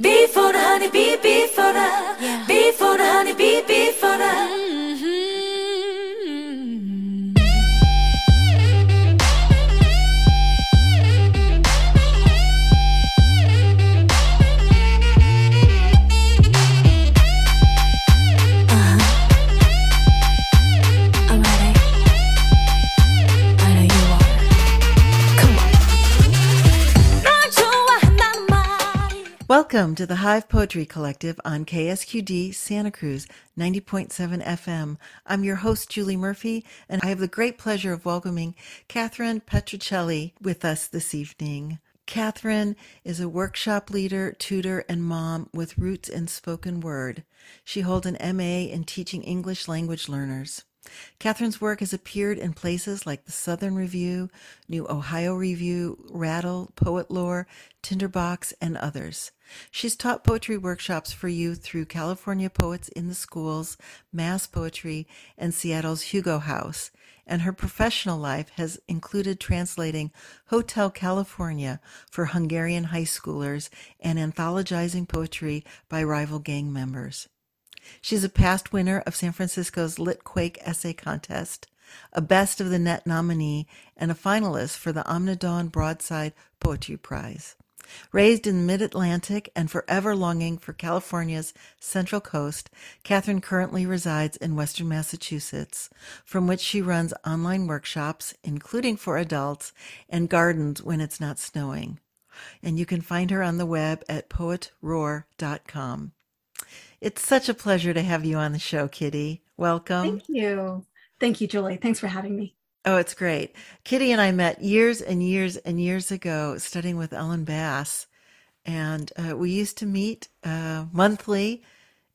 B for the honey bee, B for the, B for the honey bee, Welcome to the Hive Poetry Collective on KSQD Santa Cruz 90.7 FM. I'm your host, Julie Murphy, and I have the great pleasure of welcoming Kathryn Petruccelli with us this evening. Kathryn is a workshop leader, tutor, and mom with roots in spoken word. She holds an MA in teaching English language learners. Kathryn's work has appeared in places like the Southern Review, New Ohio Review, Rattle, Poet Lore, Tinderbox, and others. She's taught poetry workshops for youth through California Poets in the Schools, Mass Poetry, and Seattle's Hugo House. And her professional life has included translating Hotel California for Hungarian high schoolers and anthologizing poetry by rival gang members. She's a past winner of San Francisco's Litquake Essay Contest, a Best of the Net nominee, and a finalist for the Omnidawn Broadside Poetry Prize. Raised in the mid Atlantic and forever longing for California's Central Coast, Kathryn currently resides in Western Massachusetts, from which she runs online workshops, including for adults, and gardens when it's not snowing. And you can find her on the web at poetroar.com. It's such a pleasure to have you on the show, Kitty. Welcome. Thank you. Thank you, Julie. Thanks for having me. Oh, it's great. Kitty and I met years and years and years ago studying with Ellen Bass. And uh, we used to meet uh, monthly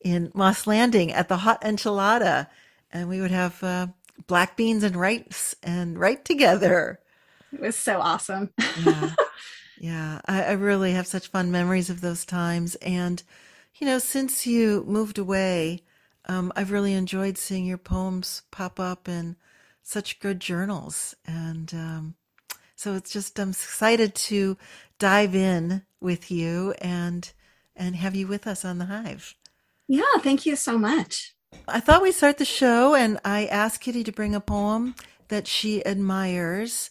in Moss Landing at the Hot Enchilada. And we would have uh, black beans and rice and write together. It was so awesome. Yeah. yeah. I, I really have such fun memories of those times. And, you know, since you moved away, um, I've really enjoyed seeing your poems pop up in such good journals. And um, so it's just, I'm excited to dive in with you and and have you with us on the hive. yeah, thank you so much. I thought we'd start the show, and I asked Kitty to bring a poem that she admires.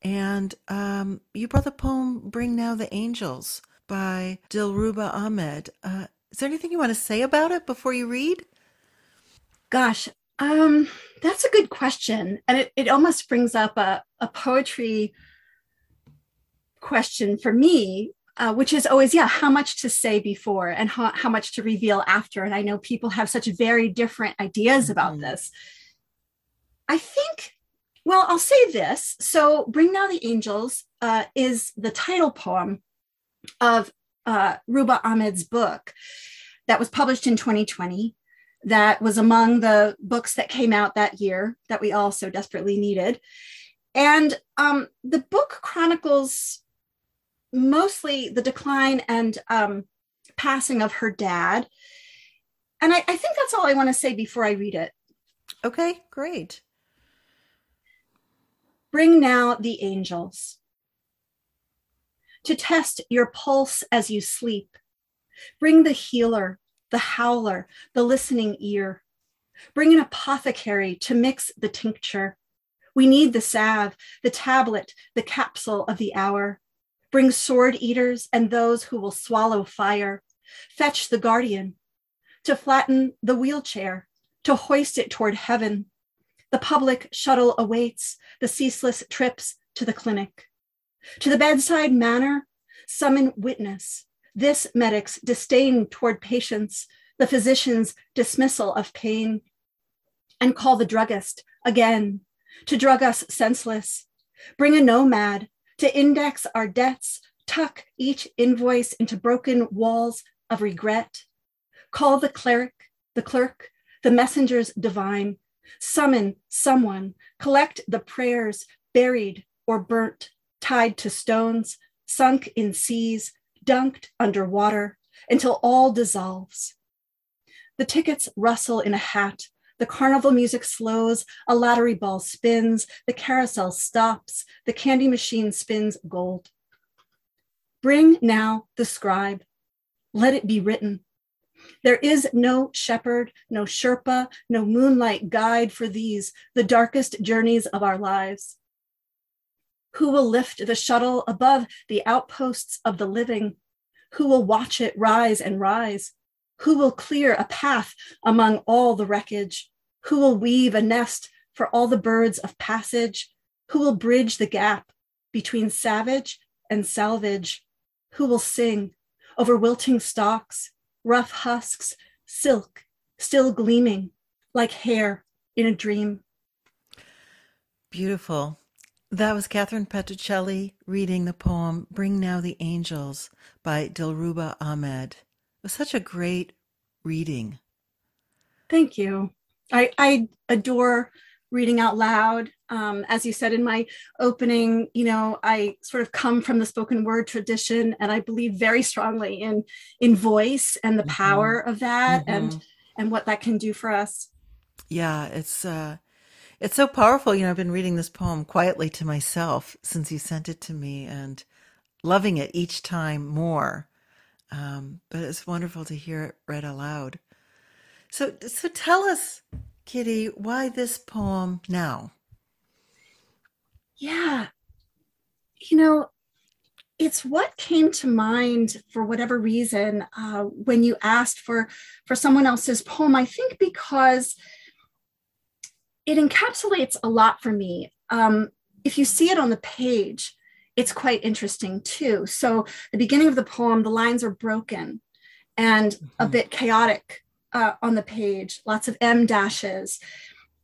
And um, you brought the poem Bring Now the Angels by Dilruba Ahmed. Uh, is there anything you want to say about it before you read? Gosh, um, that's a good question. And it, it almost brings up a, a poetry question for me, uh, which is always, yeah, how much to say before and how, how much to reveal after. And I know people have such very different ideas about Mhm. this. I think, well, I'll say this. So, Bring Now the Angels uh, is the title poem of uh, Ruba Ahmed's book that was published in 2020 that was among the books that came out that year that we all so desperately needed. And um, the book chronicles mostly the decline and um, passing of her dad. And I, I think that's all I want to say before I read it. Okay, great. Bring now the angels to test your pulse as you sleep. Bring the healer, the howler, the listening ear. Bring an apothecary to mix the tincture. We need the salve, the tablet, the capsule of the hour. Bring sword eaters and those who will swallow fire. Fetch the guardian to flatten the wheelchair, to hoist it toward heaven. The public shuttle awaits the ceaseless trips to the clinic. To the bedside manor, summon witness. This medic's disdain toward patients, the physician's dismissal of pain, and call the druggist again to drug us senseless. Bring a nomad to index our debts, tuck each invoice into broken walls of regret. Call the cleric, the clerk, the messengers divine. Summon someone, collect the prayers buried or burnt, tied to stones, sunk in seas, dunked under water until all dissolves. The tickets rustle in a hat. The carnival music slows, a lottery ball spins, the carousel stops, the candy machine spins gold. Bring now the scribe, let it be written. There is no shepherd, no Sherpa, no moonlight guide for these, the darkest journeys of our lives. Who will lift the shuttle above the outposts of the living? Who will watch it rise and rise? Who will clear a path among all the wreckage? Who will weave a nest for all the birds of passage? Who will bridge the gap between savage and salvage? Who will sing over wilting stalks, rough husks, silk still gleaming like hair in a dream? Beautiful. That was Kathryn Petruccelli reading the poem Bring Now the Angels by Dilruba Ahmed. It was such a great reading. Thank you. I, I adore reading out loud. Um, as you said in my opening, you know, I sort of come from the spoken word tradition, and I believe very strongly in in voice and the mm-hmm. power of that, mm-hmm. and and what that can do for us. Yeah, it's uh, it's so powerful. You know, I've been reading this poem quietly to myself since you sent it to me, and loving it each time more. Um, but it's wonderful to hear it read aloud. So, so tell us, Kitty, why this poem now? Yeah, you know, it's what came to mind for whatever reason uh, when you asked for for someone else's poem. I think because it encapsulates a lot for me. Um, if you see it on the page, it's quite interesting too. So the beginning of the poem, the lines are broken and mm-hmm. a bit chaotic uh, on the page, lots of em dashes.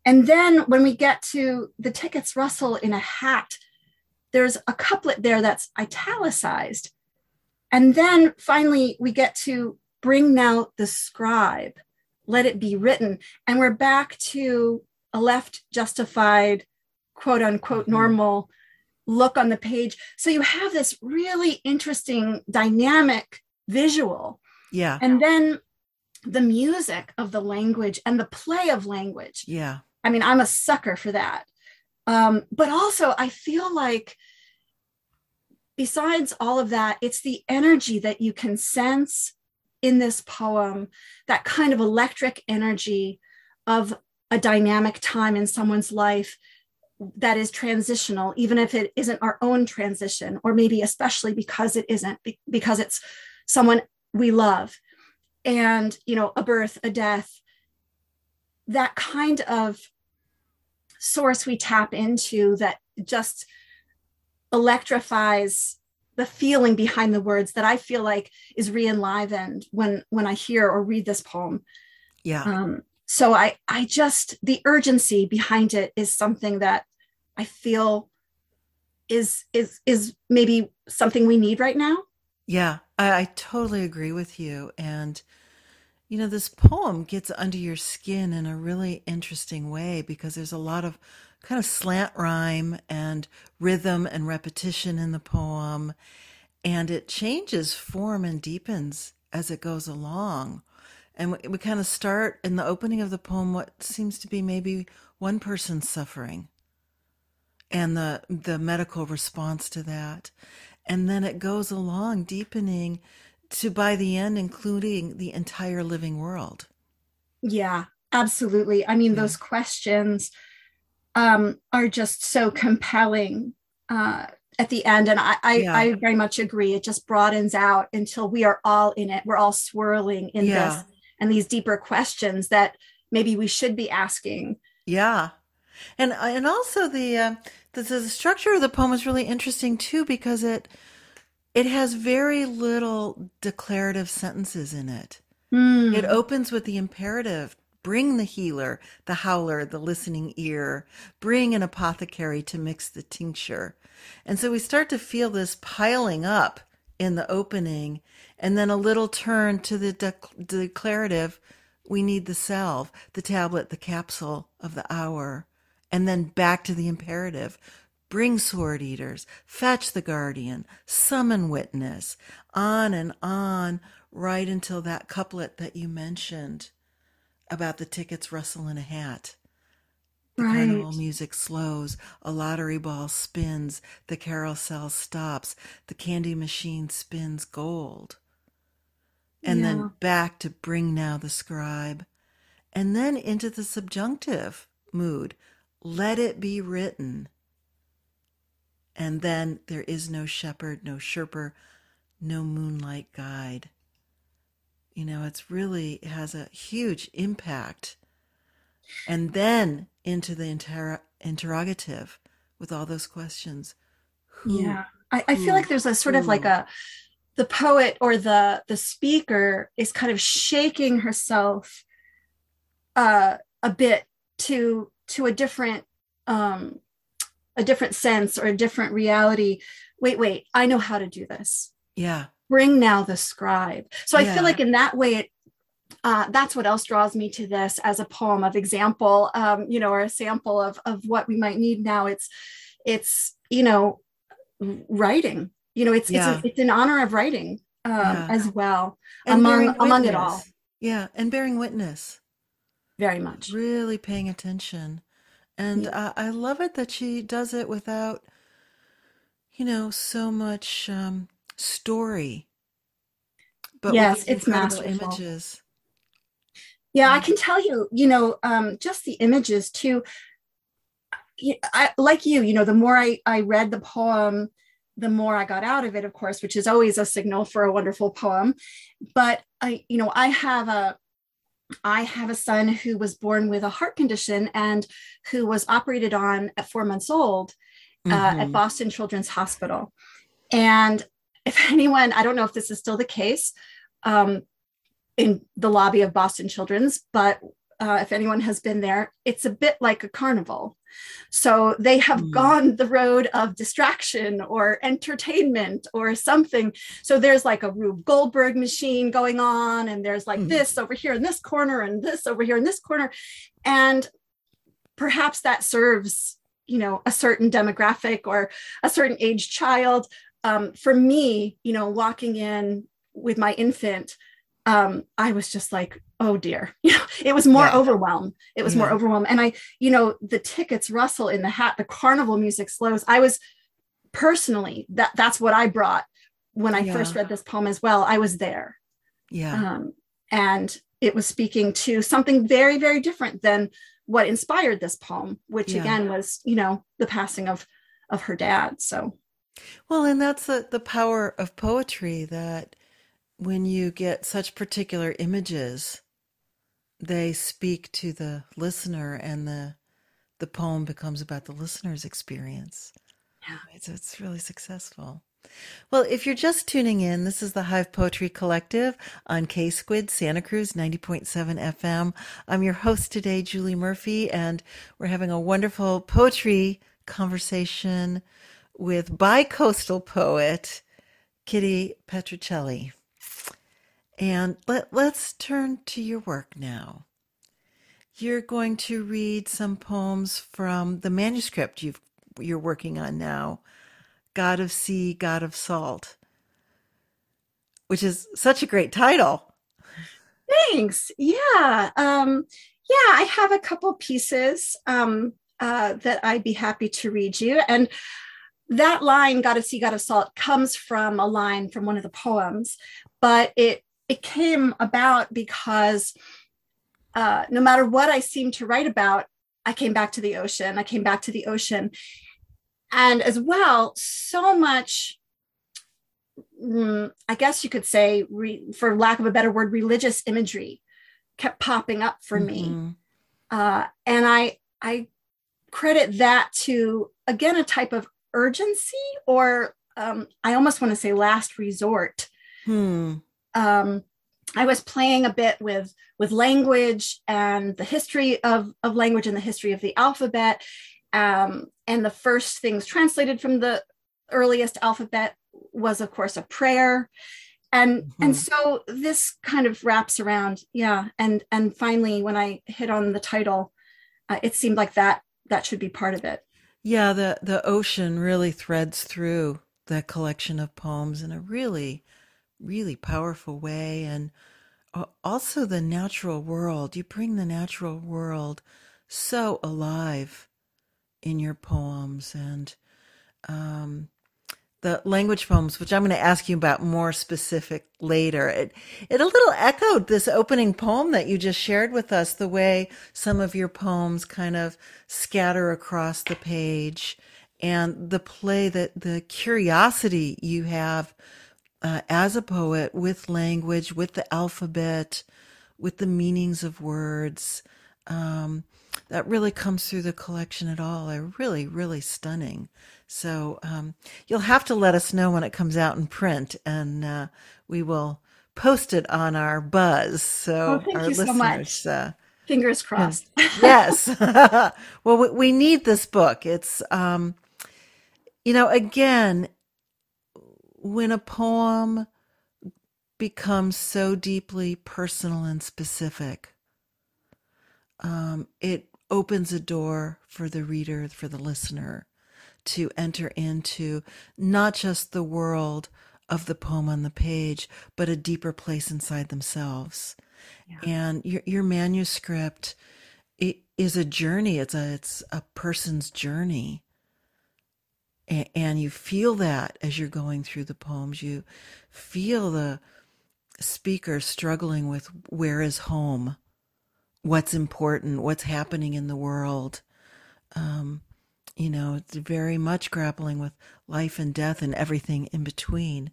And then when we get to the tickets rustle in a hat, there's a couplet there that's italicized. And then finally we get to bring now the scribe, let it be written. And we're back to a left justified, quote unquote, mm-hmm. normal look on the page. So you have this really interesting dynamic visual. Yeah. And then the music of the language and the play of language. Yeah. I mean, I'm a sucker for that. Um, but also, I feel like besides all of that, it's the energy that you can sense in this poem, that kind of electric energy of a dynamic time in someone's life that is transitional, even if it isn't our own transition, or maybe especially because it isn't, because it's someone we love and, you know, a birth, a death, that kind of source we tap into that just electrifies the feeling behind the words that I feel like is re-enlivened when when I hear or read this poem. Yeah. Um, so I I just the urgency behind it is something that I feel is is is maybe something we need right now. Yeah, I, I totally agree with you. And you know, this poem gets under your skin in a really interesting way because there's a lot of kind of slant rhyme and rhythm and repetition in the poem. And it changes form and deepens as it goes along. And we, we kind of start in the opening of the poem what seems to be maybe one person suffering and the the medical response to that. And then it goes along deepening to by the end including the entire living world. Yeah, absolutely. I mean, yeah. those questions um, are just so compelling uh, at the end. And I, I, yeah. I, very much agree. It just broadens out until we are all in it. We're all swirling in yeah. this and these deeper questions that maybe we should be asking. Yeah. And and also the, uh, the the structure of the poem is really interesting too because it it has very little declarative sentences in it. Mm. It opens with the imperative bring the healer, the howler, the listening ear, bring an apothecary to mix the tincture. And so we start to feel this piling up in the opening and then a little turn to the de- declarative we need the salve, the tablet, the capsule of the hour, and then back to the imperative bring sword eaters, fetch the guardian, summon witness, on and on, right until that couplet that you mentioned about the tickets rustle in a hat. The right. carnival music slows, a lottery ball spins, the carousel stops, the candy machine spins gold. and Yeah. then back to bring now the scribe, and then into the subjunctive mood. Let it be written. And then there is no shepherd, no Sherpa, no moonlight guide. You know, it's really it has a huge impact. And then into the inter- interrogative with all those questions. Who? yeah I, I feel like there's a sort of like a the poet or the the speaker is kind of shaking herself uh a bit to to a different um a different sense or a different reality wait wait i know how to do this Yeah. bring now the scribe so i feel like in that way it uh, that's what else draws me to this as a poem of example um, you know or a sample of of what we might need now it's it's you know writing you know it's Yeah. it's, a, it's in honor of writing um, Yeah. as well And among among it all Yeah. And bearing witness. very much really paying attention. And I, I love it that she does it without, you know, so much um, story. But Yes, with it's masterful. images. Yeah, I can tell you, you know, um, just the images too. I, like you, you know, the more I, I read the poem, the more I got out of it, of course, which is always a signal for a wonderful poem. But I, you know, I have a, I have a son who was born with a heart condition and who was operated on at four months old uh, at Mhm. Boston Children's Hospital. And if anyone, I don't know if this is still the case um, in the lobby of Boston Children's, but uh, if anyone has been there, it's a bit like a carnival. So they have Hmm. gone the road of distraction or entertainment or something. So there's like a Rube Goldberg machine going on, and there's like Mhm. this over here in this corner, and this over here in this corner. And perhaps that serves you know a certain demographic or a certain age child um, for me you know walking in with my infant um, i was just like oh dear you know it was more Yeah. overwhelm it was more Yeah. overwhelm and i you know the tickets rustle in the hat the carnival music slows i was personally that that's what i brought when i first read this poem as well i was there Yeah. um, and it was speaking to something very very different than what inspired this poem which Yeah. again was you know the passing of of her dad so Well, and that's the, the power of poetry that when you get such particular images, they speak to the listener and the the poem becomes about the listener's experience. Yeah. It's, it's really successful. Well, if you're just tuning in, this is the Hive Poetry Collective on K Squid, Santa Cruz 90.7 FM. I'm your host today, Julie Murphy, and we're having a wonderful poetry conversation with bi-coastal poet Kitty Petruccelli. And let, let's turn to your work now. You're going to read some poems from the manuscript you've, you're working on now, God of Sea, God of Salt, which is such a great title. thanks yeah um yeah i have a couple pieces um uh that i'd be happy to read you and that line God of Sea, God of salt comes from a line from one of the poems but it it came about because uh no matter what i seemed to write about i came back to the ocean i came back to the ocean and as well so much mm, I guess you could say, re, for lack of a better word, religious imagery kept popping up for me, Mhm. uh, and I I credit that to again a type of urgency, or um, I almost want to say last resort. Hmm. Um, I was playing a bit with with language and the history of of language and the history of the alphabet, um, and the first things translated from the earliest alphabet was of course a prayer. And Mhm. and so this kind of wraps around yeah and and finally when i hit on the title uh, it seemed like that that should be part of it. Yeah, the the ocean really threads through that collection of poems in a really, really powerful way, and also the natural world. You bring the natural world so alive in your poems, and um, the language poems, which I'm going to ask you about more specific later. It it a little echoed this opening poem that you just shared with us, the way some of your poems kind of scatter across the page, and the play that the curiosity you have uh, as a poet with language, with the alphabet, with the meanings of words. Um, that really comes through the collection at all. Are really, really stunning. So um, you'll have to let us know when it comes out in print, and uh, we will post it on our buzz. So oh, our listeners. So uh, Fingers crossed. yes. well, we, we, need this book. It's, um, you know, again, when a poem becomes so deeply personal and specific, um, it opens a door for the reader, for the listener to enter into not just the world of the poem on the page, but a deeper place inside themselves. Yeah. And your, your manuscript it is a journey. It's a, it's a person's journey. And, and you feel that as you're going through the poems, you feel the speaker struggling with where is home? What's important? What's happening in the world? Um, you know, it's very much grappling with life and death and everything in between.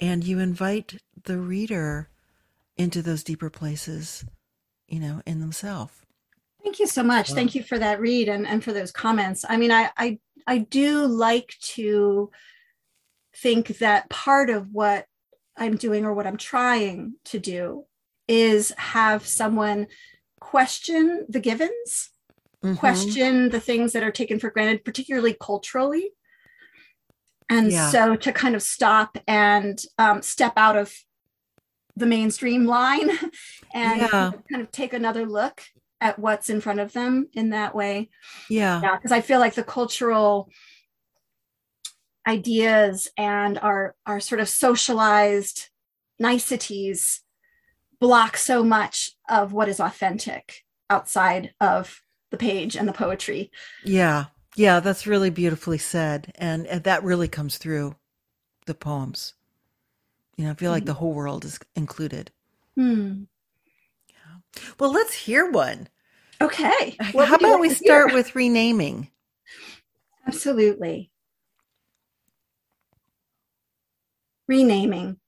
And you invite the reader into those deeper places, you know, in themselves. Thank you so much. Wow. Thank you for that read and, and for those comments. I mean, I, I I do like to think that part of what I'm doing or what I'm trying to do is have someone question the givens mm-hmm. question the things that are taken for granted, particularly culturally. And yeah. so to kind of stop and um, step out of the mainstream line and yeah. kind of take another look at what's in front of them in that way. Yeah. Yeah. Because I feel like the cultural ideas and our our sort of socialized niceties block so much of what is authentic outside of the page and the poetry. Yeah. Yeah, that's really beautifully said. And, and that really comes through the poems. You know, I feel like the whole world is included. Hmm. Well, let's hear one. Okay. How about we start with renaming? Absolutely. Renaming.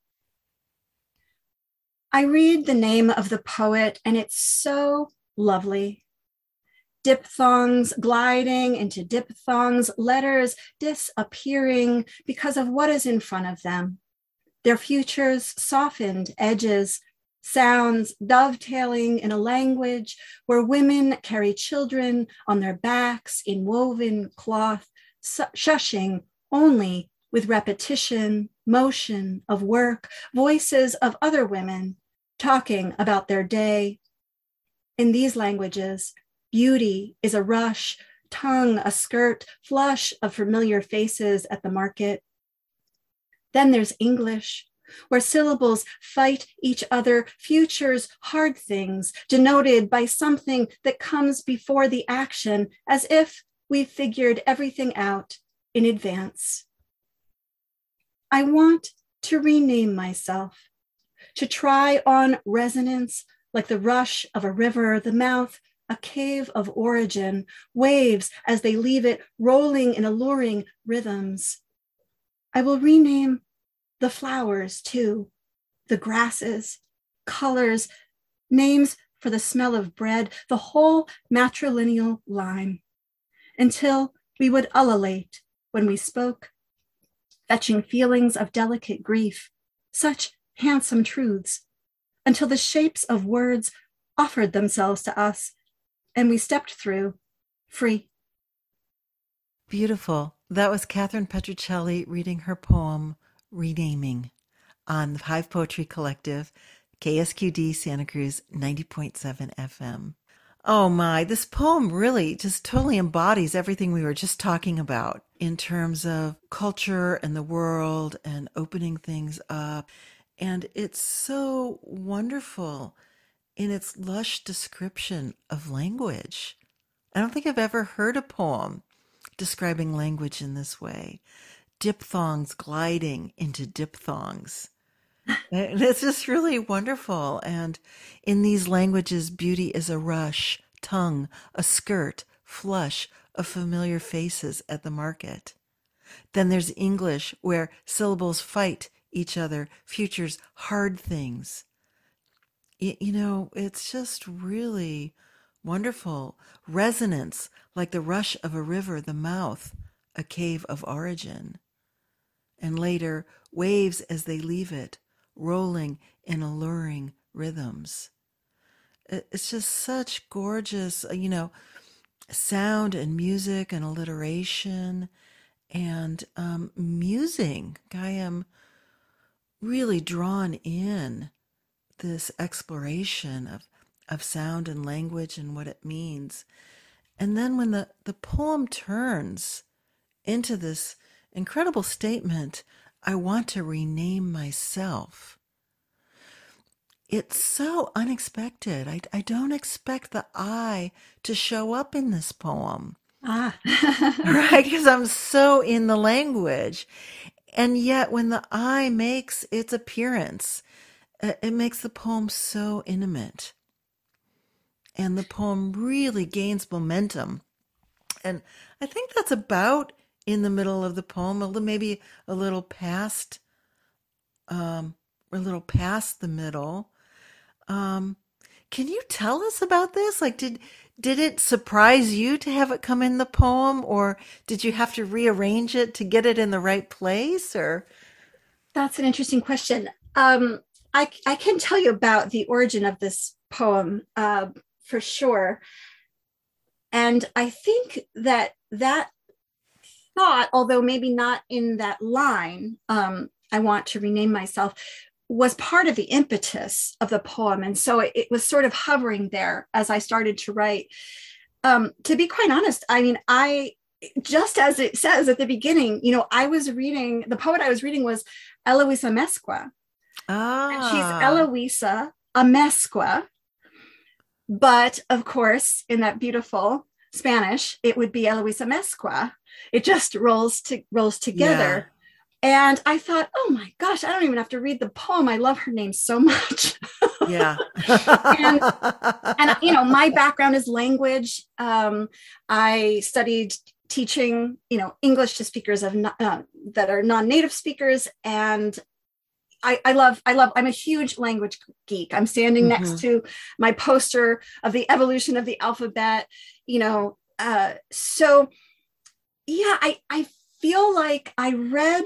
I read the name of the poet, and it's so lovely diphthongs gliding into diphthongs, letters disappearing because of what is in front of them. Their futures softened edges, sounds dovetailing in a language where women carry children on their backs in woven cloth, shushing only with repetition, motion of work, voices of other women talking about their day. In these languages, Beauty is a rush, tongue a skirt, flush of familiar faces at the market. Then there's English, where syllables fight each other, futures, hard things, denoted by something that comes before the action, as if we've figured everything out in advance. I want to rename myself, to try on resonance like the rush of a river, the mouth a cave of origin, waves as they leave it rolling in alluring rhythms. I will rename the flowers too, the grasses, colors, names for the smell of bread, the whole matrilineal line, until we would ululate when we spoke, fetching feelings of delicate grief, such handsome truths, until the shapes of words offered themselves to us and we stepped through free. Beautiful. That was Kathryn Petruccelli reading her poem, Renaming, on the Hive Poetry Collective, KSQD Santa Cruz 90.7 FM. Oh my, this poem really just totally embodies everything we were just talking about in terms of culture and the world and opening things up. And it's so wonderful in its lush description of language. I don't think I've ever heard a poem describing language in this way. Diphthongs gliding into diphthongs. it's just really wonderful. And in these languages, beauty is a rush, tongue, a skirt, flush of familiar faces at the market. Then there's English, where syllables fight each other, futures hard things. You, you know, it's just really wonderful. Resonance, like the rush of a river, the mouth, a cave of origin. And later, waves as they leave it, rolling in alluring rhythms. It's just such gorgeous, uh, you know, sound and music and alliteration and um, musing. I am really drawn in this exploration of of sound and language and what it means. And then when the, the poem turns into this incredible statement, I want to rename myself. It's so unexpected. I, I don't expect the I to show up in this poem. Ah. right? Because I'm so in the language. And yet, when the I makes its appearance, uh, it makes the poem so intimate. And the poem really gains momentum. And I think that's about in the middle of the poem, a little, maybe a little past, um, a little past the middle. Um, can you tell us about this? Like, did did it surprise you to have it come in the poem, or did you have to rearrange it to get it in the right place? Or that's an interesting question. Um, I I can tell you about the origin of this poem uh, for sure, and I think that that thought, although maybe not in that line, um, I want to rename myself, was part of the impetus of the poem. And so it, it was sort of hovering there as I started to write. Um, to be quite honest, I mean, I just as it says at the beginning, you know, I was reading the poet I was reading was Eloisa Amezcua. Ah. And she's Eloisa Amezcua. But of course, in that beautiful Spanish, it would be Eloisa Amezcua it just rolls to rolls together. Yeah. And I thought, oh my gosh, I don't even have to read the poem. I love her name so much. yeah. and, and, you know, my background is language. Um, I studied teaching, you know, English to speakers of uh, that are non-native speakers, and I, I, love, I love, I'm a huge language geek. I'm standing mm-hmm. next to my poster of the evolution of the alphabet, you know. Uh, so yeah, I, I feel like I read,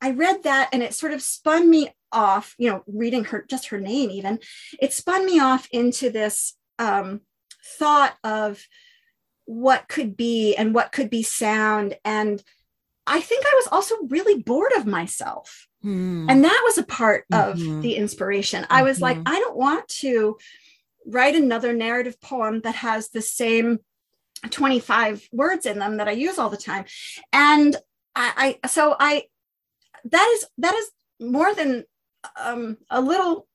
I read that and it sort of spun me off, you know, reading her, just her name even, it spun me off into this um, thought of what could be and what could be sound. And I think I was also really bored of myself. Hmm. And that was a part of mm-hmm. the inspiration. Mm-hmm. I was like, mm-hmm. I don't want to write another narrative poem that has the same 25 words in them that I use all the time. And I, I so I that is that is more than um, a little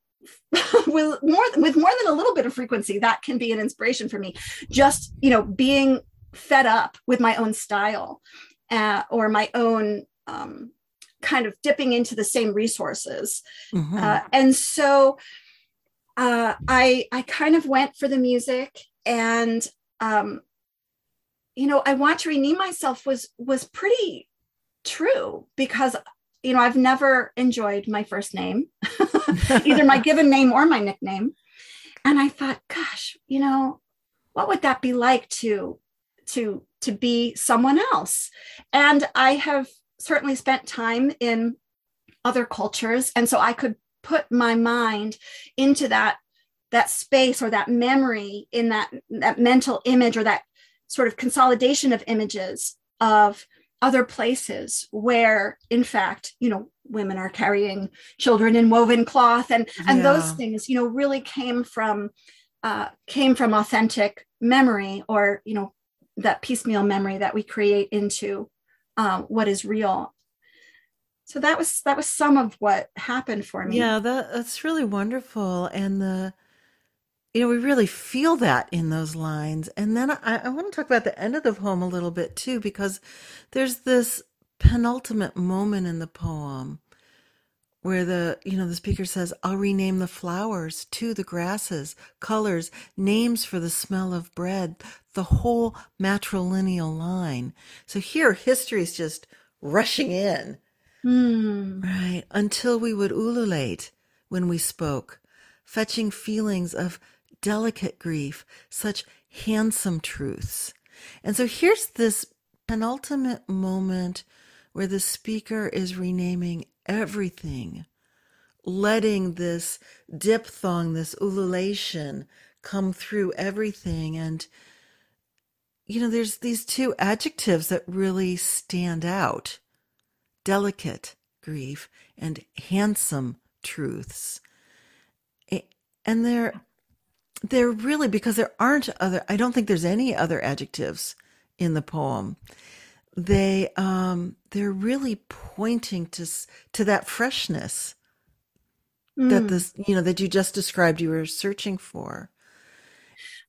with more with more than a little bit of frequency that can be an inspiration for me just you know being fed up with my own style uh, or my own um, kind of dipping into the same resources mm-hmm. uh, and so uh, i i kind of went for the music and um, you know, I want to rename myself was was pretty true because you know, I've never enjoyed my first name, either my given name or my nickname. And I thought, gosh, you know, what would that be like to to to be someone else? And I have certainly spent time in other cultures and so I could put my mind into that that space or that memory in that that mental image or that sort of consolidation of images of other places where in fact you know women are carrying children in woven cloth and and yeah. those things you know really came from uh, came from authentic memory or you know that piecemeal memory that we create into um, what is real. So that was that was some of what happened for me. Yeah that, that's really wonderful. And the you know, we really feel that in those lines. And then I, I want to talk about the end of the poem a little bit too, because there's this penultimate moment in the poem where the you know the speaker says i'll rename the flowers to the grasses colors names for the smell of bread the whole matrilineal line so here history is just rushing in Mm. right until we would ululate when we spoke fetching feelings of delicate grief such handsome truths and so here's this penultimate moment where the speaker is renaming everything, letting this diphthong, this ululation come through everything. And, you know, there's these two adjectives that really stand out delicate grief and handsome truths. And they're, they're really because there aren't other, I don't think there's any other adjectives in the poem they um they're really pointing to to that freshness mm. that this you know that you just described you were searching for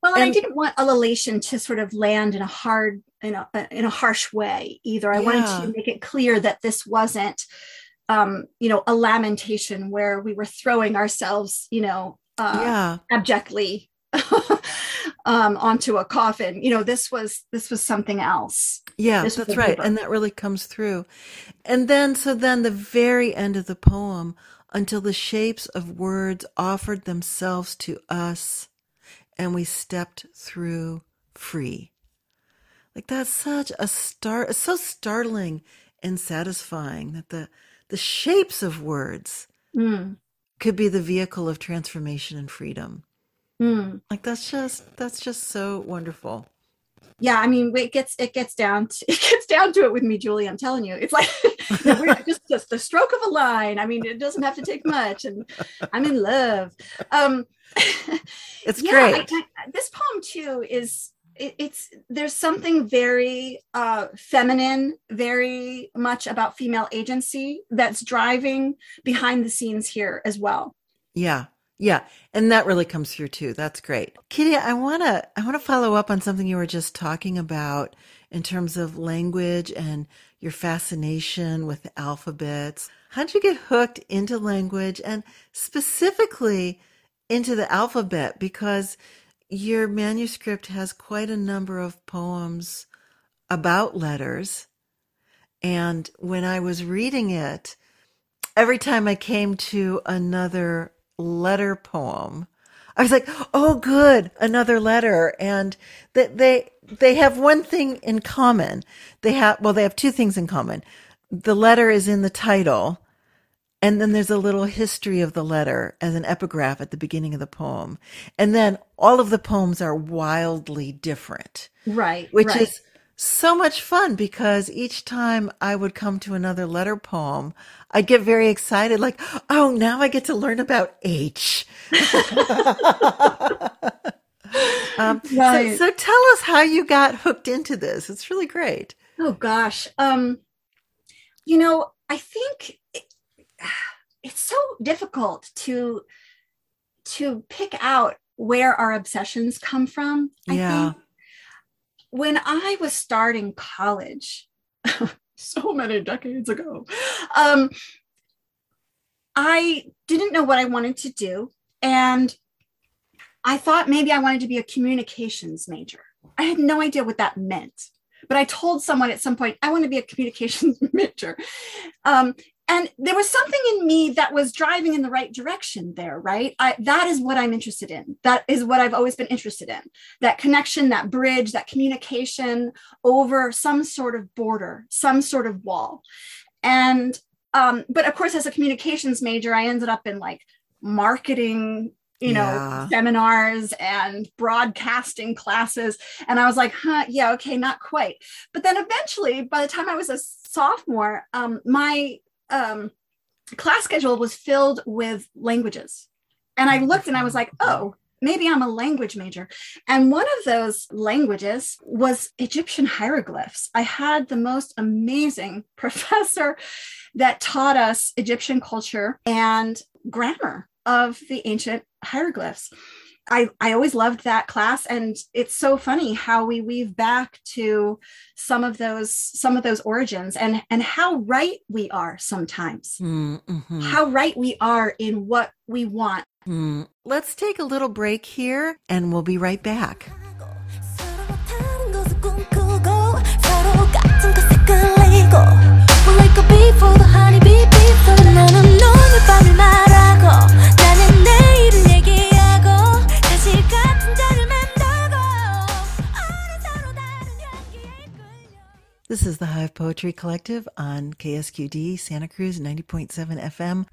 well and, i didn't want ululation to sort of land in a hard in a in a harsh way either i yeah. wanted to make it clear that this wasn't um you know a lamentation where we were throwing ourselves you know uh yeah abjectly um, onto a coffin. You know, this was this was something else. Yeah, this that's right, and that really comes through. And then, so then, the very end of the poem, until the shapes of words offered themselves to us, and we stepped through free. Like that's such a start. It's so startling and satisfying that the the shapes of words mm. Could be the vehicle of transformation and freedom. Mm. Like that's just that's just so wonderful. Yeah, I mean, it gets it gets down to, it gets down to it with me, Julie. I'm telling you, it's like you know, just just the stroke of a line. I mean, it doesn't have to take much, and I'm in love. Um, it's yeah, great. I, I, this poem too is it, it's there's something very uh, feminine, very much about female agency that's driving behind the scenes here as well. Yeah, yeah, and that really comes through too. That's great. Kitty, I want to I want to follow up on something you were just talking about in terms of language and your fascination with alphabets. How'd you get hooked into language and specifically into the alphabet because your manuscript has quite a number of poems about letters. And when I was reading it, every time I came to another letter poem. I was like, "Oh, good, another letter." And that they they have one thing in common. They have well, they have two things in common. The letter is in the title, and then there's a little history of the letter as an epigraph at the beginning of the poem. And then all of the poems are wildly different. Right. Which right. is so much fun because each time I would come to another letter poem, I'd get very excited, like, oh, now I get to learn about H. um, right. so, so, tell us how you got hooked into this. It's really great. Oh, gosh. Um, you know, I think it's so difficult to to pick out where our obsessions come from. Yeah. Think when I was starting college, so many decades ago, um, I didn't know what I wanted to do. And I thought maybe I wanted to be a communications major. I had no idea what that meant. But I told someone at some point, I want to be a communications major. Um, and there was something in me that was driving in the right direction there right? I, that is what i'm interested in. That is what i've always been interested in. That connection that bridge that communication over some sort of border some sort of wall. And um, but of course as a communications major i ended up in like marketing you know yeah. seminars and broadcasting classes. And i was like huh yeah okay not quite. But then eventually by the time i was a sophomore um, my um, class schedule was filled with languages. And I looked and I was like, oh, maybe I'm a language major. And one of those languages was Egyptian hieroglyphs. I had the most amazing professor that taught us Egyptian culture and grammar of the ancient hieroglyphs. I, I always loved that class and it's so funny how we weave back to some of those some of those origins and and how right we are sometimes Mm-hmm. how right we are in what we want Mm. Let's take a little break here and we'll be right back. This is the Hive Poetry Collective on KSQD Santa Cruz 90.7 FM.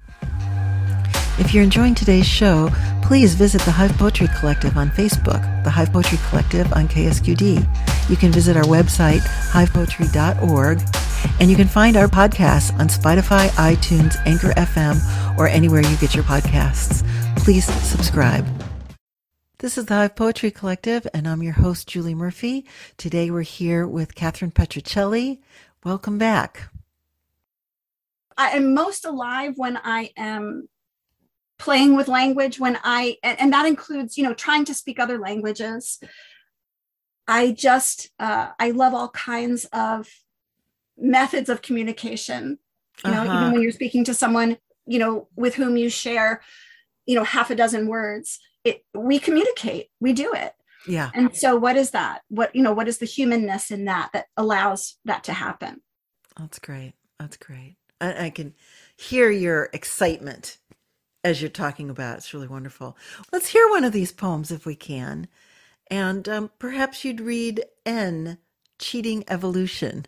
If you're enjoying today's show, please visit the Hive Poetry Collective on Facebook, the Hive Poetry Collective on KSQD. You can visit our website, hivepoetry.org, and you can find our podcasts on Spotify, iTunes, Anchor FM, or anywhere you get your podcasts. Please subscribe. This is the Hive Poetry Collective, and I'm your host, Julie Murphy. Today we're here with Kathryn Petruccelli. Welcome back. I am most alive when I am playing with language when I and, and that includes you know trying to speak other languages. I just uh, I love all kinds of methods of communication. You know, Uh-huh. even when you're speaking to someone you know with whom you share you know half a dozen words, it we communicate, we do it. Yeah. And so, what is that? What you know? What is the humanness in that that allows that to happen? That's great. That's great. I, I can hear your excitement as you're talking about. It's really wonderful. Let's hear one of these poems if we can. And um, perhaps you'd read N, Cheating Evolution.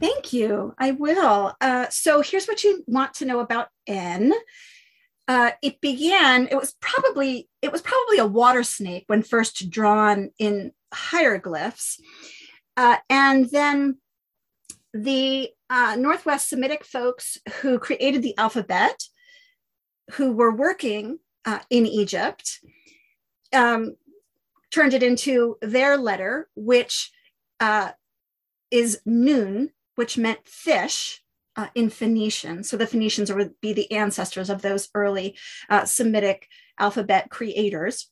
Thank you. I will. Uh, so here's what you want to know about N. Uh, it began. It was probably it was probably a water snake when first drawn in hieroglyphs, uh, and then the uh, Northwest Semitic folks who created the alphabet, who were working uh, in Egypt, um, turned it into their letter, which uh, is Nun, which meant fish uh, in Phoenician. So the Phoenicians would be the ancestors of those early uh, Semitic alphabet creators.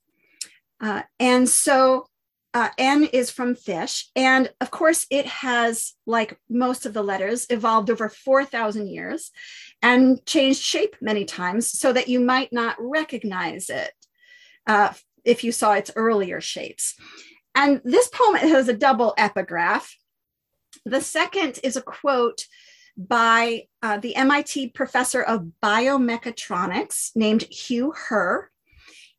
Uh, and so uh, N is from fish. And of course, it has, like most of the letters, evolved over 4,000 years and changed shape many times so that you might not recognize it uh, if you saw its earlier shapes. And this poem has a double epigraph. The second is a quote by uh, the MIT professor of biomechatronics named Hugh Herr.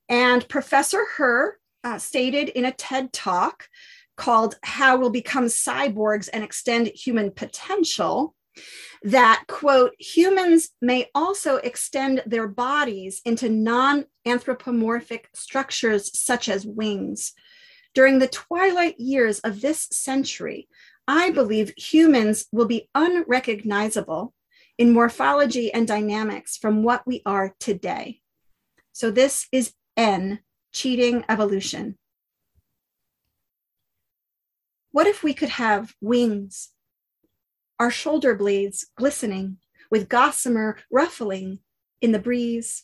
And Professor Herr uh, stated in a TED talk called How We'll Become Cyborgs and Extend Human Potential that, quote, humans may also extend their bodies into non anthropomorphic structures such as wings. During the twilight years of this century, I believe humans will be unrecognizable in morphology and dynamics from what we are today. So, this is N, cheating evolution. What if we could have wings, our shoulder blades glistening with gossamer ruffling in the breeze?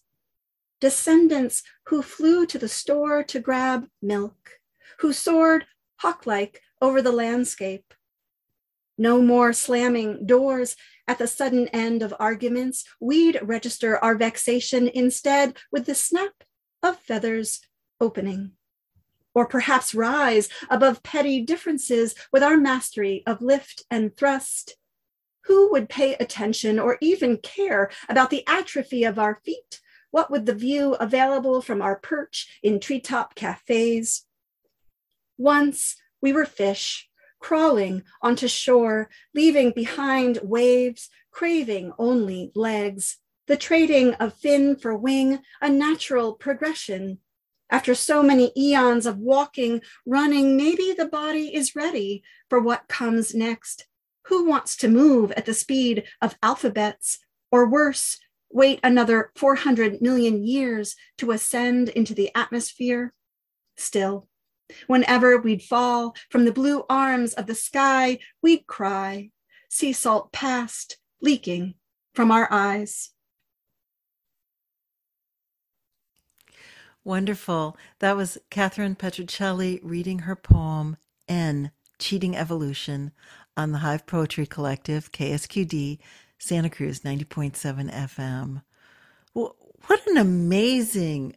Descendants who flew to the store to grab milk, who soared hawk like over the landscape. No more slamming doors at the sudden end of arguments. We'd register our vexation instead with the snap of feathers opening. Or perhaps rise above petty differences with our mastery of lift and thrust. Who would pay attention or even care about the atrophy of our feet? What would the view available from our perch in treetop cafes? Once we were fish, crawling onto shore, leaving behind waves, craving only legs, the trading of fin for wing, a natural progression. After so many eons of walking, running, maybe the body is ready for what comes next. Who wants to move at the speed of alphabets, or worse, wait another 400 million years to ascend into the atmosphere? Still, whenever we'd fall from the blue arms of the sky, we'd cry, sea salt past, leaking from our eyes. Wonderful. That was Kathryn Petruccelli reading her poem, N, Cheating Evolution, on the Hive Poetry Collective, KSQD, Santa Cruz 90.7 FM. What an amazing,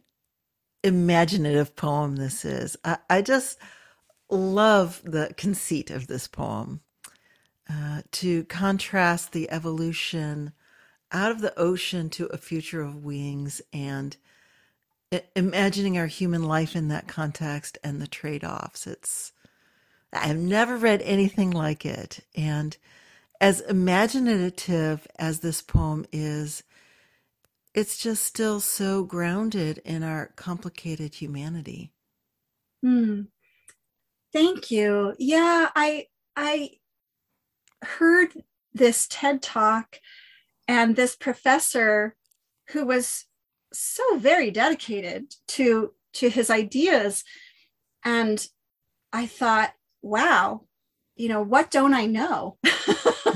imaginative poem this is. I, I just love the conceit of this poem. Uh, to contrast the evolution out of the ocean to a future of wings and imagining our human life in that context and the trade-offs it's i've never read anything like it and as imaginative as this poem is it's just still so grounded in our complicated humanity. Hmm. thank you. Yeah i i heard this ted talk and this professor who was so very dedicated to to his ideas. And i thought wow you know what don't i know?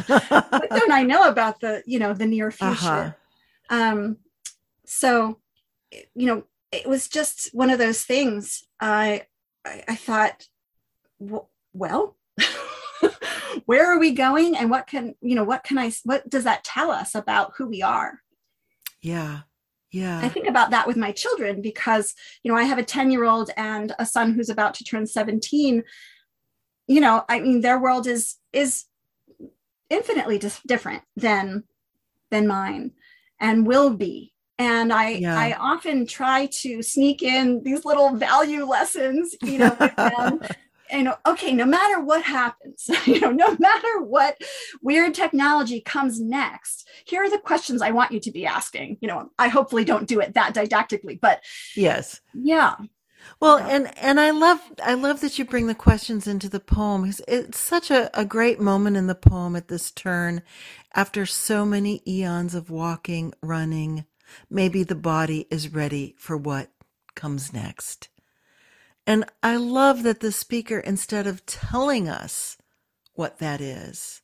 What don't i know about the you know the near future? Uh-huh. um so you know it was just one of those things i i, I thought well where are we going and what can you know what can i what does that tell us about who we are yeah yeah. I think about that with my children because, you know, I have a 10 year old and a son who's about to turn 17. You know, I mean, their world is, is infinitely dis- different than, than mine and will be. And I, yeah. I often try to sneak in these little value lessons, you know, with them you know, okay, no matter what happens, you know, no matter what weird technology comes next, here are the questions I want you to be asking. You know, I hopefully don't do it that didactically, but yes, yeah. Well, yeah. and and I love I love that you bring the questions into the poem because it's such a, a great moment in the poem at this turn, after so many eons of walking, running. Maybe the body is ready for what comes next. And I love that the speaker, instead of telling us what that is,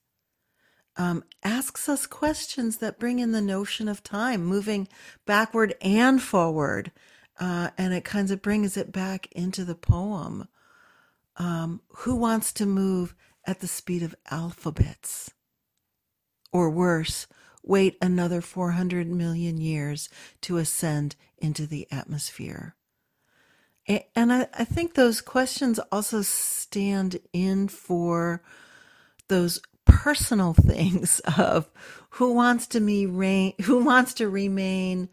um, asks us questions that bring in the notion of time, moving backward and forward. Uh, and it kind of brings it back into the poem. Um, who wants to move at the speed of alphabets? Or worse, wait another 400 million years to ascend into the atmosphere? And I, I think those questions also stand in for those personal things of who wants to me who wants to remain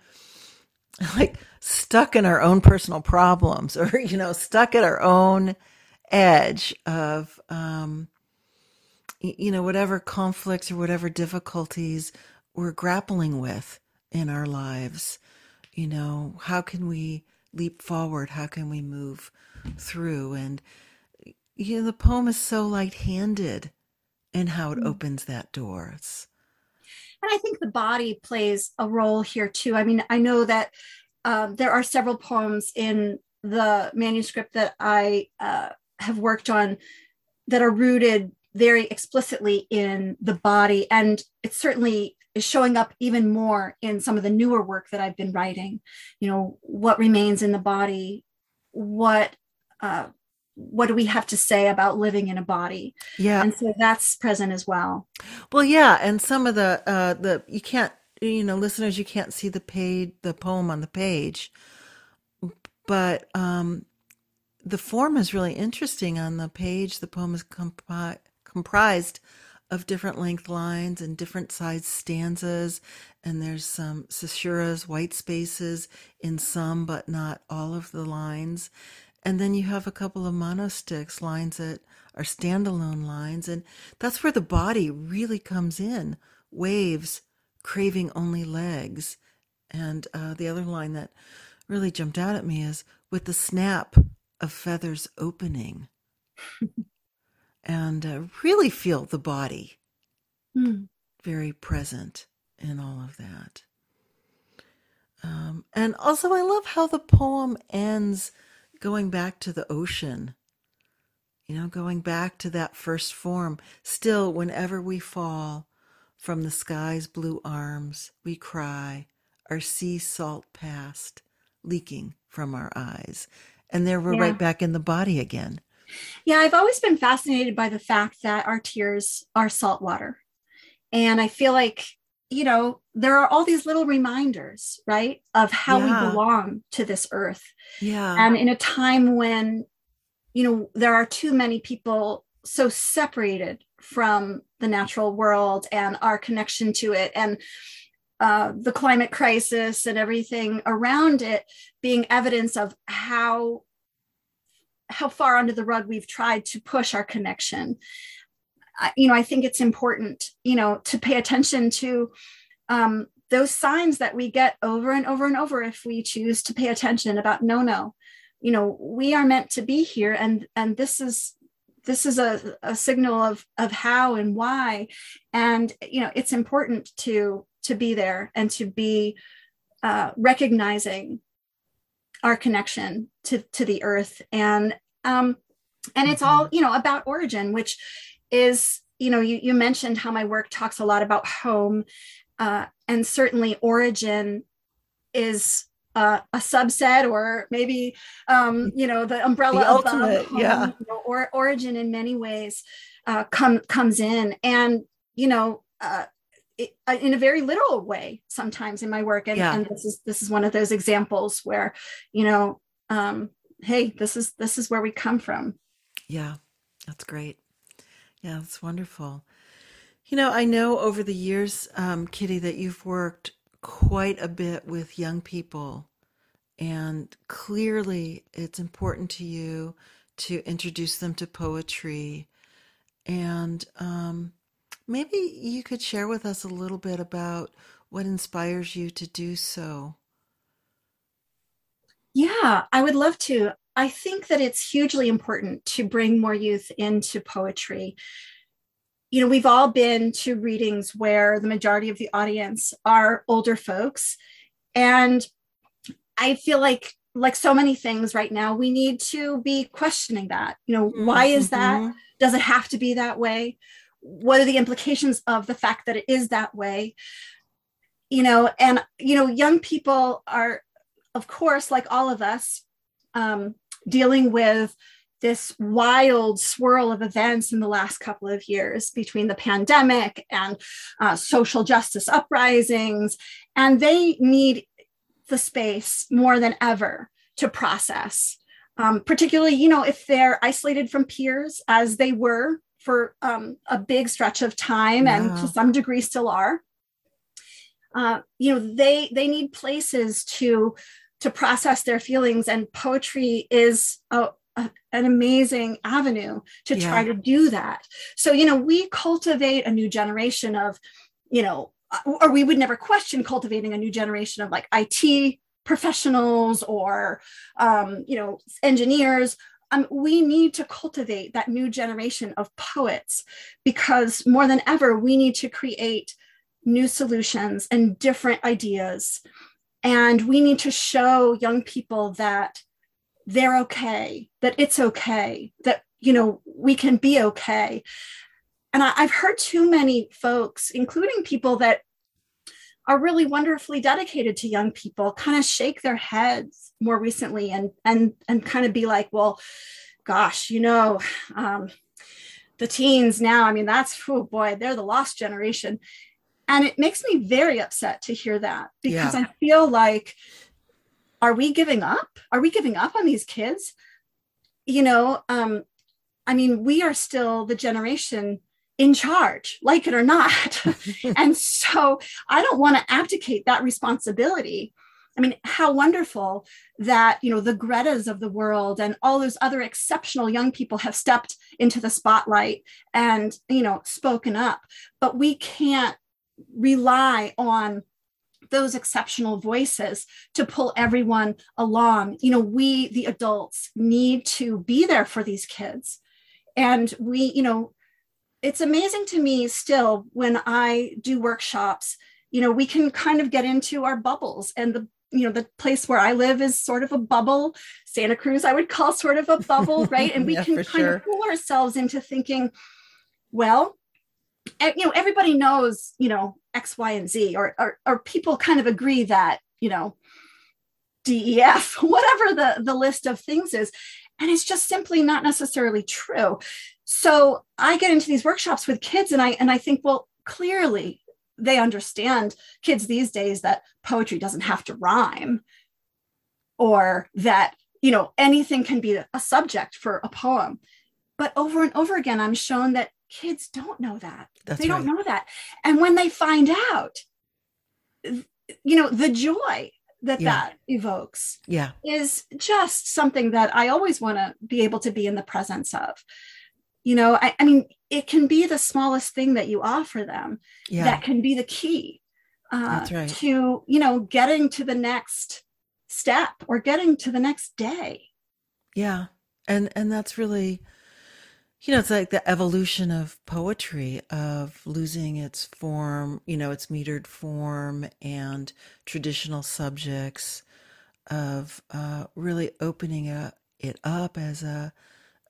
like stuck in our own personal problems or you know stuck at our own edge of um you know whatever conflicts or whatever difficulties we're grappling with in our lives you know how can we leap forward? How can we move through? And you know, the poem is so light-handed in how it mm. opens that door. It's, and I think the body plays a role here too. I mean, I know that um, there are several poems in the manuscript that I uh, have worked on that are rooted very explicitly in the body, and it's certainly is showing up even more in some of the newer work that I've been writing. You know, what remains in the body, what uh, what do we have to say about living in a body? Yeah, and so that's present as well. Well, yeah, and some of the uh, the you can't you know listeners you can't see the page the poem on the page, but um, the form is really interesting on the page. The poem is compi- comprised of different length lines and different size stanzas. And there's some caesuras, white spaces in some, but not all of the lines. And then you have a couple of monostichs, lines that are standalone lines. And that's where the body really comes in waves, craving only legs. And uh, the other line that really jumped out at me is with the snap of feathers opening. and uh, really feel the body mm. very present in all of that. Um, and also, I love how the poem ends going back to the ocean, you know, going back to that first form. Still, whenever we fall from the sky's blue arms, we cry, our sea salt past, leaking from our eyes. And there we're Yeah. right back in the body again. Yeah, I've always been fascinated by the fact that our tears are salt water. And I feel like, you know, there are all these little reminders, right, of how Yeah. we belong to this earth. Yeah. And in a time when, you know, there are too many people so separated from the natural world and our connection to it and uh, the climate crisis and everything around it being evidence of how how far under the rug we've tried to push our connection. I, you know i think it's important you know to pay attention to um, those signs that we get over and over and over if we choose to pay attention about no no you know we are meant to be here and and this is this is a, a signal of of how and why. And you know it's important to to be there and to be uh, recognizing our connection to to the earth and um and it's all you know about origin which is you know you, you mentioned how my work talks a lot about home uh, and certainly origin is uh, a subset or maybe um, you know the umbrella The above ultimate, home, yeah. you know, or origin in many ways uh, come comes in. And you know uh, it, uh, in a very literal way sometimes in my work. And, Yeah. and this is this is one of those examples where you know um, hey this is this is where we come from Yeah, that's great. Yeah, that's wonderful. You know, I know over the years, um, Kitty, that you've worked quite a bit with young people, and clearly it's important to you to introduce them to poetry. And um, maybe you could share with us a little bit about what inspires you to do so. Yeah, I would love to. I think that it's hugely important to bring more youth into poetry. You know, we've all been to readings where the majority of the audience are older folks. And I feel like, like so many things right now, we need to be questioning that. You know, why is that? Mhm. Does it have to be that way? What are the implications of the fact that it is that way? You know, and, you know, young people are, of course, like all of us, um, dealing with this wild swirl of events in the last couple of years between the pandemic and uh, social justice uprisings. And they need the space more than ever to process, um, particularly, you know, if they're isolated from peers as they were for um, a big stretch of time and to some degree still are. Uh, you know, they they need places to to process their feelings and poetry is a, a- an amazing avenue to try Yeah. to do that. So you know we cultivate a new generation of you know uh, or we would never question cultivating a new generation of like it professionals or um, you know engineers. Um, we need to cultivate that new generation of poets because more than ever we need to create new solutions and different ideas and we need to show young people that they're okay that it's okay that you know we can be okay. And I, i've heard too many folks including people that are really wonderfully dedicated to young people kind of shake their heads more recently and and and kind of be like well gosh you know um, the teens now i mean that's oh boy they're the lost generation and it makes me very upset to hear that because Yeah. i feel like are we giving up? Are we giving up on these kids? You know um i mean we are still the generation in charge like it or not. And so i don't want to abdicate that responsibility. I mean how wonderful that you know the gretas of the world and all those other exceptional young people have stepped into the spotlight and you know spoken up. But we can't rely on those exceptional voices to pull everyone along. You know we the adults need to be there for these kids. And we you know it's amazing to me still when i do workshops you know we can kind of get into our bubbles and the you know the place where i live is sort of a bubble. Santa cruz i would call sort of a bubble right? And we Yeah, can kind sure. of fool ourselves into thinking well you know everybody knows you know x y and z or, or or people kind of agree that you know DEF, whatever the, the list of things is. And it's just simply not necessarily true. So I get into these workshops with kids and I and I think, well, clearly they understand kids these days that poetry doesn't have to rhyme or that you know anything can be a subject for a poem but over and over again i'm shown that kids don't know that That's they don't know that and when they find out you know the joy that Yeah. that evokes Yeah. is just something that I always want to be able to be in the presence of. You know, I, I mean, it can be the smallest thing that you offer them Yeah. that can be the key uh, right. to, you know, getting to the next step or getting to the next day. Yeah. And and that's really you know, it's like the evolution of poetry of losing its form, you know, its metered form and traditional subjects of uh, really opening a, it up as a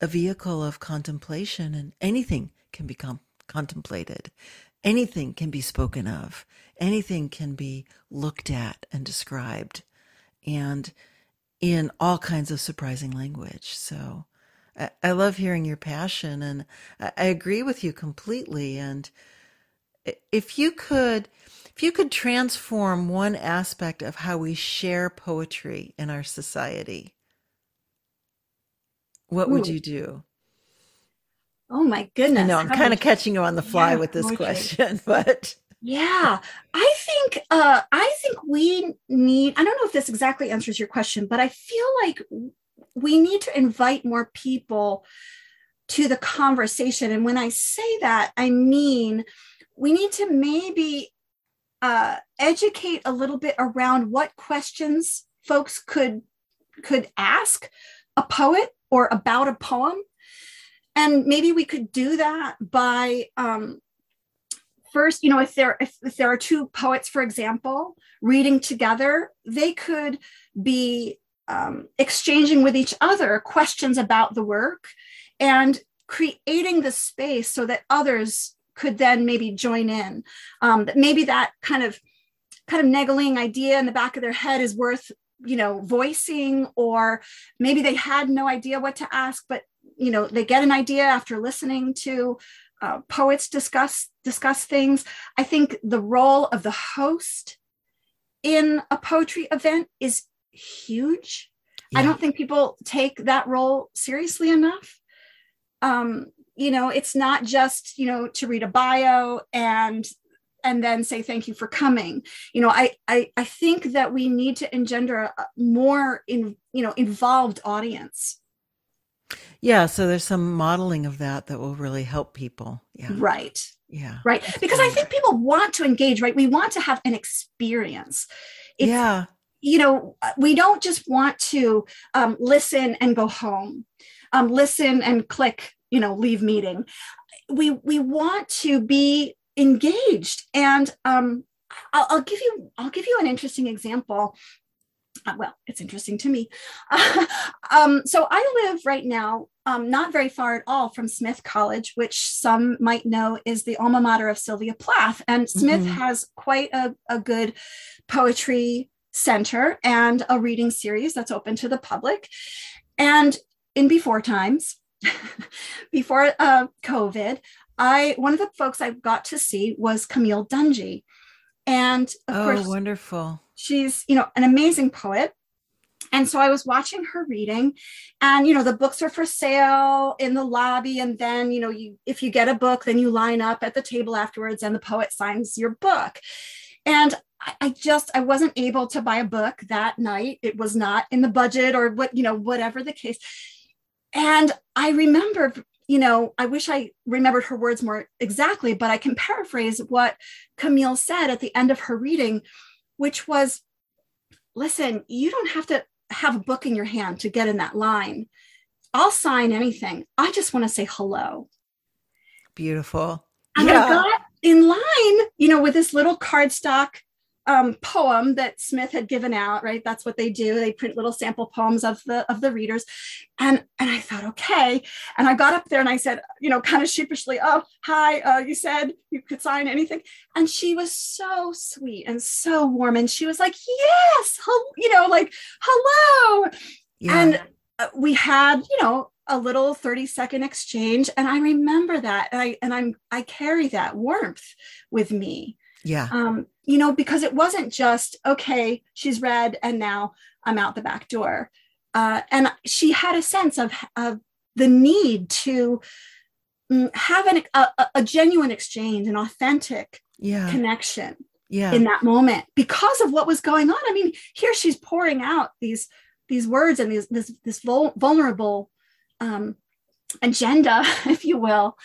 a vehicle of contemplation and anything can become contemplated. Anything can be spoken of. Anything can be looked at and described. And in all kinds of surprising language. So I, I love hearing your passion and I, I agree with you completely. And if you could, if you could transform one aspect of how we share poetry in our society, what would Ooh. you do? Oh my goodness. I know I'm kind of catching you on the fly Yeah, with this poetry. question, but Yeah, I think uh, I think we need. I don't know if this exactly answers your question, but I feel like we need to invite more people to the conversation. And when I say that, I mean we need to maybe uh, educate a little bit around what questions folks could could ask a poet or about a poem, and maybe we could do that by um, first you know if there if, if there are two poets for example reading together they could be um, exchanging with each other questions about the work and creating the space so that others could then maybe join in um, that maybe that kind of kind of niggling idea in the back of their head is worth you know voicing or maybe they had no idea what to ask but you know they get an idea after listening to uh, poets discuss discuss things. I think the role of the host in a poetry event is huge. I don't think people take that role seriously enough. Um, you know, it's not just you know to read a bio and and then say thank you for coming. You know, I I, I think that we need to engender a a more in you know involved audience. yeah, so there's some modeling of that that will really help people. Yeah. Right. Yeah. right because i think people want to engage right we want to have an experience it's, yeah. You know we don't just want to um, listen and go home um, listen and click you know leave meeting we we want to be engaged and um, I'll, I'll give you i'll give you an interesting example uh, well, it's interesting to me. um, so I live right now, um, not very far at all from Smith College, which some might know is the alma mater of Sylvia Plath. And Smith Mhm. has quite a, a good poetry center and a reading series that's open to the public. And in before times, before uh, COVID, I one of the folks I got to see was Camille Dungy. And of Oh, course, wonderful. she's you know an amazing poet and so i was watching her reading and you know the books are for sale in the lobby and then you know you if you get a book then you line up at the table afterwards and the poet signs your book and I- I just I wasn't able to buy a book that night. It was not in the budget or what, you know, whatever the case. And I remember, you know, I wish I remembered her words more exactly, but I can paraphrase what Camille said at the end of her reading, which was listen, you don't have to have a book in your hand to get in that line. I'll sign anything. I just want to say hello. Beautiful. And I got in line, you know, with this little cardstock um, poem that Smith had given out, right? That's what they do. They print little sample poems of the of the readers. And and I thought, okay. And I got up there and I said, you know, kind of sheepishly, oh, hi, uh, you said you could sign anything. And she was so sweet and so warm. And she was like, yes, you know, like, hello. Yeah. And uh, we had, you know, a little 30 second exchange. And I remember that. And I and I'm I carry that warmth with me. Yeah. Um, you know, because it wasn't just, okay, she's read and now I'm out the back door. Uh, and she had a sense of, of the need to mm, have an, a, a genuine exchange, an authentic yeah. connection yeah. in that moment because of what was going on. I mean, here she's pouring out these these words and these this this vulnerable um, agenda, if you will,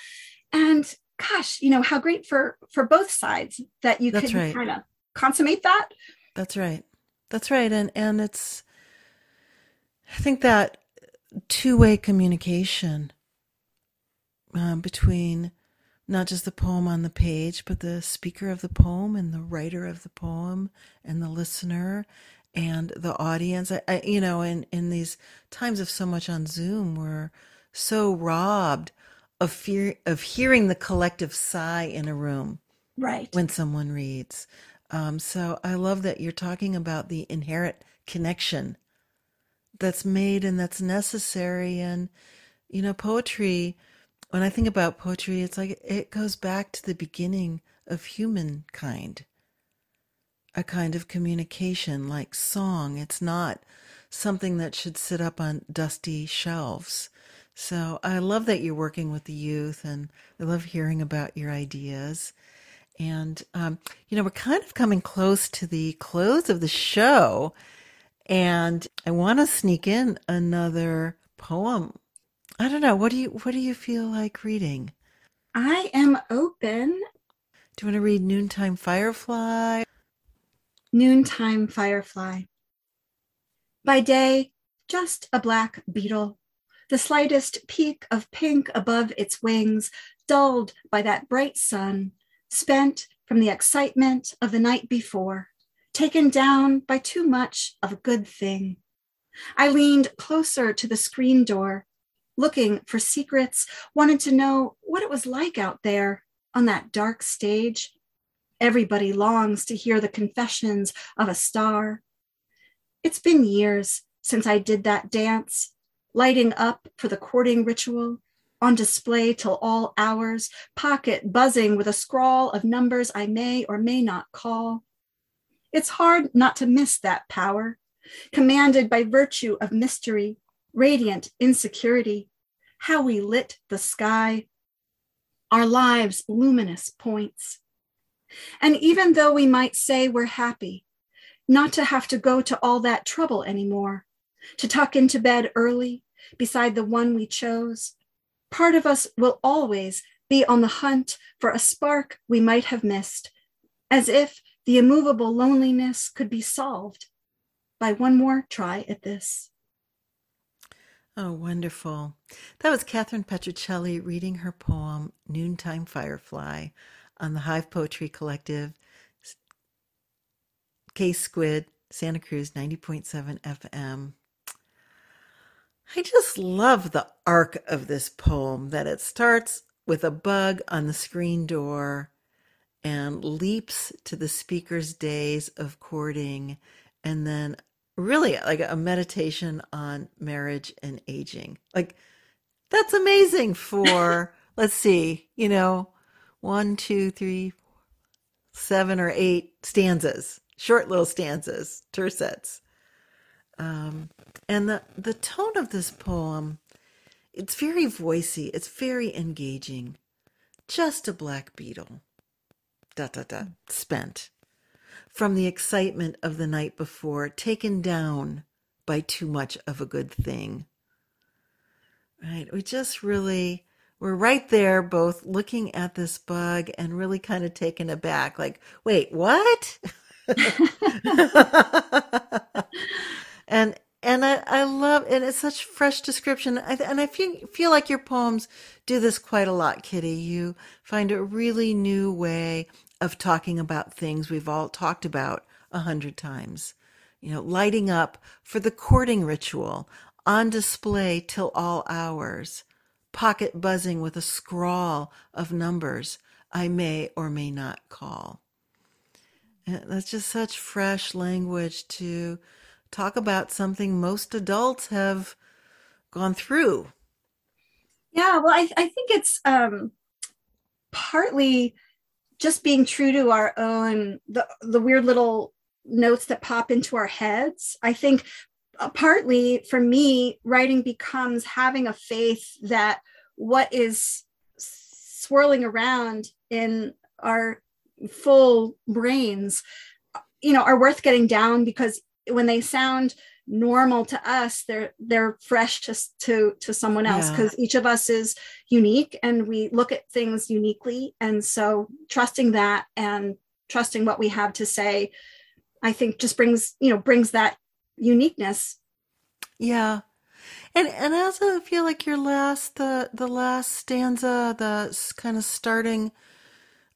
and gosh, you know, how great for for both sides that you That's can right. kind of consummate that. That's right. That's right. And and it's I think that two-way communication uh, between not just the poem on the page, but the speaker of the poem and the writer of the poem and the listener and the audience. I, I, you know, in, in these times of so much on Zoom, we're so robbed of fear of hearing the collective sigh in a room right. when someone reads. Um, so i love that you're talking about the inherent connection that's made and that's necessary. And you know poetry when i think about poetry it's like it goes back to the beginning of humankind. A kind of communication like song. It's not something that should sit up on dusty shelves so I love that you're working with the youth, and I love hearing about your ideas. And, um, you know, we're kind of coming close to the close of the show, and I want to sneak in another poem. I don't know. What do you What do you feel like reading? I am open. Do you want to read Noontime Firefly? Noontime Firefly. By day, just a black beetle the slightest peak of pink above its wings, dulled by that bright sun, spent from the excitement of the night before, taken down by too much of a good thing. I leaned closer to the screen door, looking for secrets, wanted to know what it was like out there on that dark stage. Everybody longs to hear the confessions of a star. It's been years since I did that dance, lighting up for the courting ritual, on display till all hours, pocket buzzing with a scrawl of numbers I may or may not call. It's hard not to miss that power, commanded by virtue of mystery, radiant insecurity, how we lit the sky, our lives luminous points. And even though we might say we're happy, not to have to go to all that trouble anymore, to tuck into bed early beside the one we chose. Part of us will always be on the hunt for a spark we might have missed, as if the immovable loneliness could be solved by one more try at this. Oh, wonderful. That was Kathryn Petruccelli reading her poem, Noontime Firefly, on the Hive Poetry Collective, K Squid, Santa Cruz 90.7 FM. I just love the arc of this poem that it starts with a bug on the screen door and leaps to the speaker's days of courting and then really like a meditation on marriage and aging. Like that's amazing for let's see, you know, one, two, three, seven or eight stanzas, short little stanzas, tercets. Um, and the, the tone of this poem, it's very voicey, it's very engaging. Just a black beetle. Da da da. Spent. From the excitement of the night before, taken down by too much of a good thing. Right? We just really we're right there both looking at this bug and really kind of taken aback like wait what and and I, I love and it's such fresh description I, and i feel, feel like your poems do this quite a lot kitty you find a really new way of talking about things we've all talked about a hundred times. You know, lighting up for the courting ritual, on display till all hours, pocket buzzing with a scrawl of numbers I may or may not call. And that's just such fresh language to talk about something most adults have gone through. Yeah, well, I, I think it's um, partly just being true to our own the the weird little notes that pop into our heads. I think uh, partly for me, writing becomes having a faith that what is swirling around in our full brains, you know, are worth getting down because when they sound normal to us they're they're fresh to to to someone else because yeah. each of us is unique and we look at things uniquely. And so trusting that and trusting what we have to say i think just brings you know brings that uniqueness. Yeah. And and I also feel like your last the the last stanza the kind of starting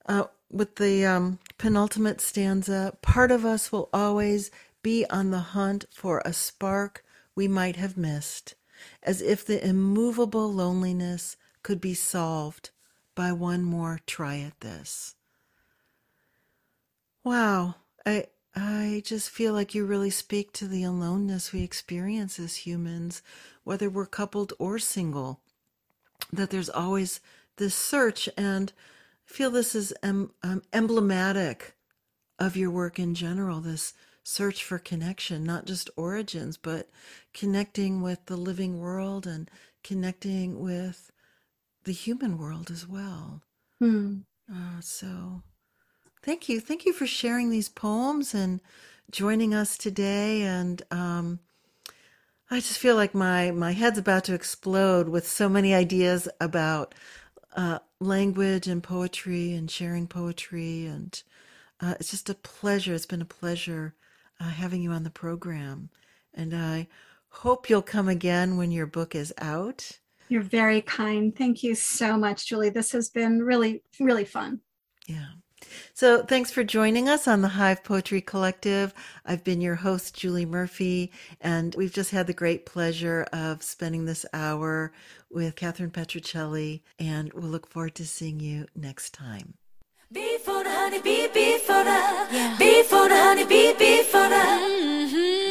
uh, with the um, penultimate stanza part of us will always be on the hunt for a spark we might have missed, as if the immovable loneliness could be solved by one more try at this. Wow, I I just feel like you really speak to the aloneness we experience as humans, whether we're coupled or single. That there's always this search, and I feel this is em- um, emblematic of your work in general. This search for connection, not just origins, but connecting with the living world and connecting with the human world as well. Hmm. Uh, so, thank you. Thank you for sharing these poems and joining us today. And um, I just feel like my, my head's about to explode with so many ideas about uh, language and poetry and sharing poetry. And uh, it's just a pleasure. It's been a pleasure uh, having you on the program. And I hope you'll come again when your book is out. You're very kind. Thank you so much, Julie. This has been really, really fun. Yeah. So thanks for joining us on the Hive Poetry Collective. I've been your host, Julie Murphy, and we've just had the great pleasure of spending this hour with Kathryn Petruccelli, and we'll look forward to seeing you next time. Bee for the honey, bee, bee for the, yeah. bee for the honey, bee, bee for the. Mm-hmm.